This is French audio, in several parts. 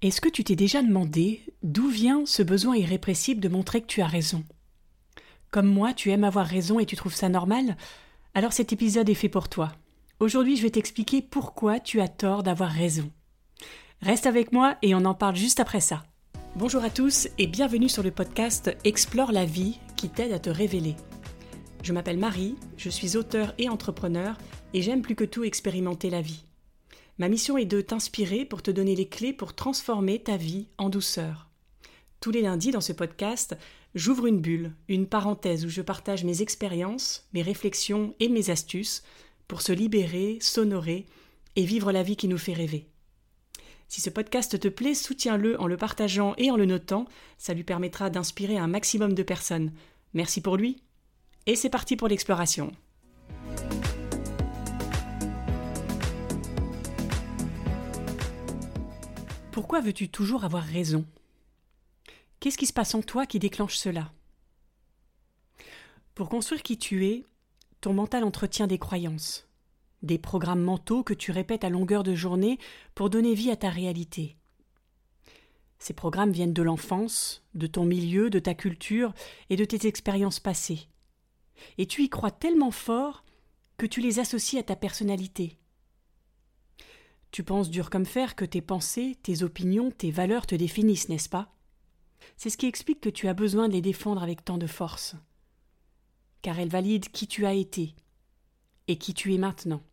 Est-ce que tu t'es déjà demandé d'où vient ce besoin irrépressible de montrer que tu as raison? Comme moi, tu aimes avoir raison et tu trouves ça normal? Alors cet épisode est fait pour toi. Aujourd'hui, je vais t'expliquer pourquoi tu as tort d'avoir raison. Reste avec moi et on en parle juste après ça. Bonjour à tous et bienvenue sur le podcast Explore la vie qui t'aide à te révéler. Je m'appelle Marie, je suis auteur et entrepreneur et j'aime plus que tout expérimenter la vie. Ma mission est de t'inspirer pour te donner les clés pour transformer ta vie en douceur. Tous les lundis dans ce podcast, j'ouvre une bulle, une parenthèse où je partage mes expériences, mes réflexions et mes astuces pour se libérer, s'honorer et vivre la vie qui nous fait rêver. Si ce podcast te plaît, soutiens-le en le partageant et en le notant, ça lui permettra d'inspirer un maximum de personnes. Merci pour lui. Et c'est parti pour l'exploration. Pourquoi veux-tu toujours avoir raison? Qu'est-ce qui se passe en toi qui déclenche cela? Pour construire qui tu es, ton mental entretient des croyances, des programmes mentaux que tu répètes à longueur de journée pour donner vie à ta réalité. Ces programmes viennent de l'enfance, de ton milieu, de ta culture et de tes expériences passées. Et tu y crois tellement fort que tu les associes à ta personnalité, tu penses dur comme fer que tes pensées, tes opinions, tes valeurs te définissent, n'est-ce pas? C'est ce qui explique que tu as besoin de les défendre avec tant de force. Car elles valident qui tu as été et qui tu es maintenant.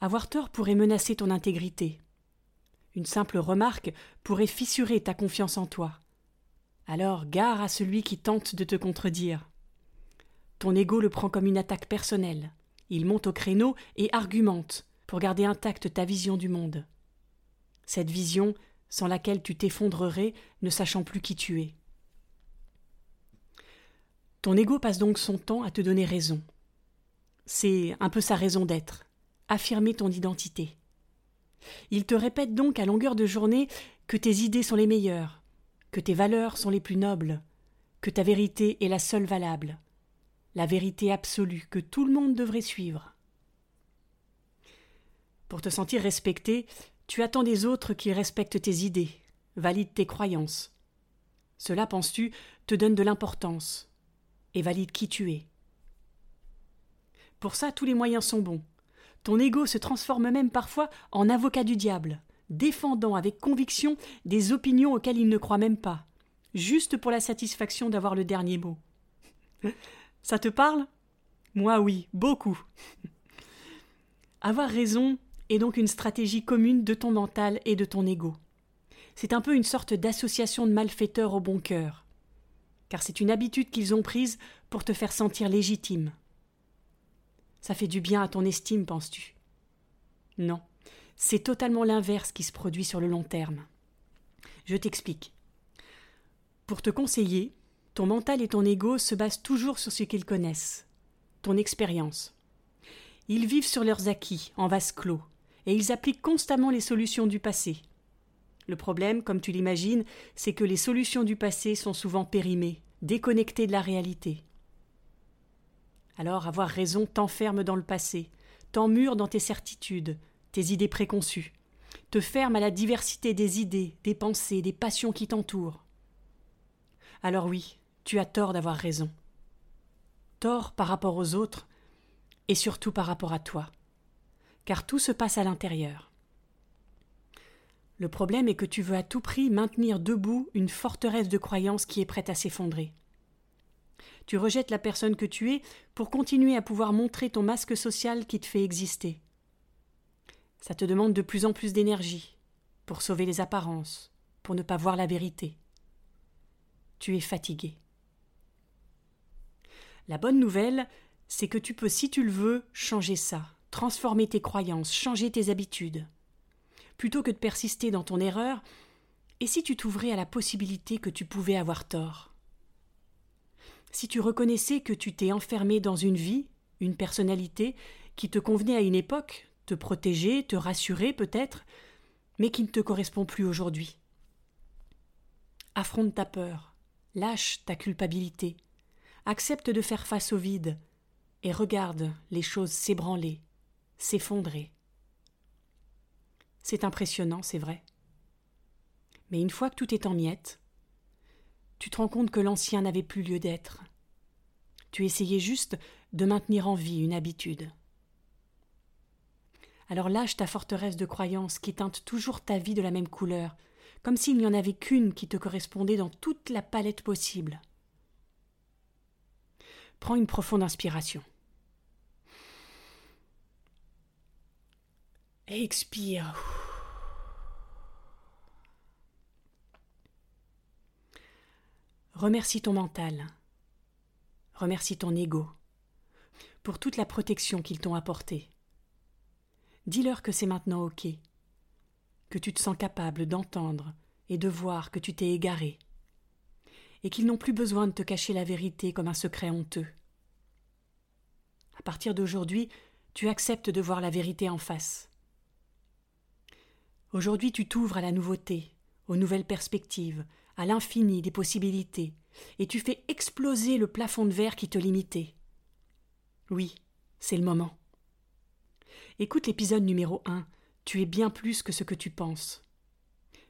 Avoir tort pourrait menacer ton intégrité. Une simple remarque pourrait fissurer ta confiance en toi. Alors gare à celui qui tente de te contredire. Ton ego le prend comme une attaque personnelle. Il monte au créneau et argumente, pour garder intacte ta vision du monde. Cette vision sans laquelle tu t'effondrerais ne sachant plus qui tu es. Ton ego passe donc son temps à te donner raison. C'est un peu sa raison d'être, affirmer ton identité. Il te répète donc à longueur de journée que tes idées sont les meilleures, que tes valeurs sont les plus nobles, que ta vérité est la seule valable, la vérité absolue que tout le monde devrait suivre. Pour te sentir respecté, tu attends des autres qu'ils respectent tes idées, valident tes croyances. Cela, penses-tu, te donne de l'importance et valide qui tu es. Pour ça, tous les moyens sont bons. Ton ego se transforme même parfois en avocat du diable, défendant avec conviction des opinions auxquelles il ne croit même pas, juste pour la satisfaction d'avoir le dernier mot. Ça te parle? Moi oui, beaucoup. Avoir raison, est donc une stratégie commune de ton mental et de ton ego. C'est un peu une sorte d'association de malfaiteurs au bon cœur, car c'est une habitude qu'ils ont prise pour te faire sentir légitime. Ça fait du bien à ton estime, penses-tu? Non, c'est totalement l'inverse qui se produit sur le long terme. Je t'explique. Pour te conseiller, ton mental et ton ego se basent toujours sur ce qu'ils connaissent, ton expérience. Ils vivent sur leurs acquis, en vase clos, et ils appliquent constamment les solutions du passé. Le problème, comme tu l'imagines, c'est que les solutions du passé sont souvent périmées, déconnectées de la réalité. Alors avoir raison t'enferme dans le passé, t'emmure dans tes certitudes, tes idées préconçues, te ferme à la diversité des idées, des pensées, des passions qui t'entourent. Alors oui, tu as tort d'avoir raison. Tort par rapport aux autres, et surtout par rapport à toi car tout se passe à l'intérieur. Le problème est que tu veux à tout prix maintenir debout une forteresse de croyances qui est prête à s'effondrer. Tu rejettes la personne que tu es pour continuer à pouvoir montrer ton masque social qui te fait exister. Ça te demande de plus en plus d'énergie pour sauver les apparences, pour ne pas voir la vérité. Tu es fatigué. La bonne nouvelle, c'est que tu peux, si tu le veux, changer ça, transformer tes croyances, changer tes habitudes. Plutôt que de persister dans ton erreur, et si tu t'ouvrais à la possibilité que tu pouvais avoir tort? Si tu reconnaissais que tu t'es enfermé dans une vie, une personnalité, qui te convenait à une époque, te protéger, te rassurer peut-être, mais qui ne te correspond plus aujourd'hui. Affronte ta peur, lâche ta culpabilité, accepte de faire face au vide, et regarde les choses s'ébranler, s'effondrer. C'est impressionnant, c'est vrai. Mais une fois que tout est en miettes, tu te rends compte que l'ancien n'avait plus lieu d'être. Tu essayais juste de maintenir en vie une habitude. Alors lâche ta forteresse de croyances qui teinte toujours ta vie de la même couleur, comme s'il n'y en avait qu'une qui te correspondait dans toute la palette possible. Prends une profonde inspiration. Expire. Remercie ton mental. Remercie ton ego pour toute la protection qu'ils t'ont apportée. Dis-leur que c'est maintenant OK, que tu te sens capable d'entendre et de voir que tu t'es égaré, et qu'ils n'ont plus besoin de te cacher la vérité comme un secret honteux. À partir d'aujourd'hui, tu acceptes de voir la vérité en face. Aujourd'hui, tu t'ouvres à la nouveauté, aux nouvelles perspectives, à l'infini des possibilités, et tu fais exploser le plafond de verre qui te limitait. Oui, c'est le moment. Écoute l'épisode numéro 1. Tu es bien plus que ce que tu penses.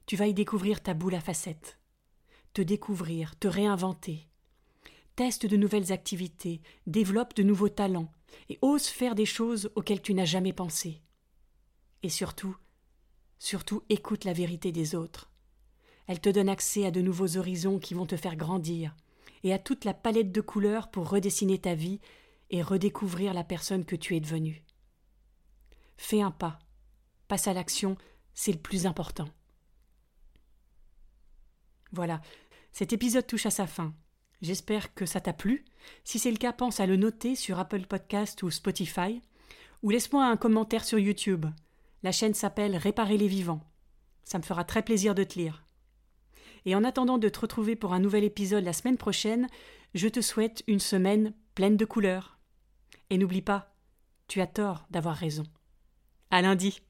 Tu vas y découvrir ta boule à facettes. Te découvrir, te réinventer. Teste de nouvelles activités, développe de nouveaux talents, et ose faire des choses auxquelles tu n'as jamais pensé. Et surtout, surtout écoute la vérité des autres. Elle te donne accès à de nouveaux horizons qui vont te faire grandir, et à toute la palette de couleurs pour redessiner ta vie et redécouvrir la personne que tu es devenue. Fais un pas, passe à l'action, c'est le plus important. Voilà, cet épisode touche à sa fin. J'espère que ça t'a plu. Si c'est le cas, pense à le noter sur Apple Podcast ou Spotify, ou laisse-moi un commentaire sur YouTube. La chaîne s'appelle Réparer les vivants. Ça me fera très plaisir de te lire. Et en attendant de te retrouver pour un nouvel épisode la semaine prochaine, je te souhaite une semaine pleine de couleurs. Et n'oublie pas, tu as tort d'avoir raison. À lundi.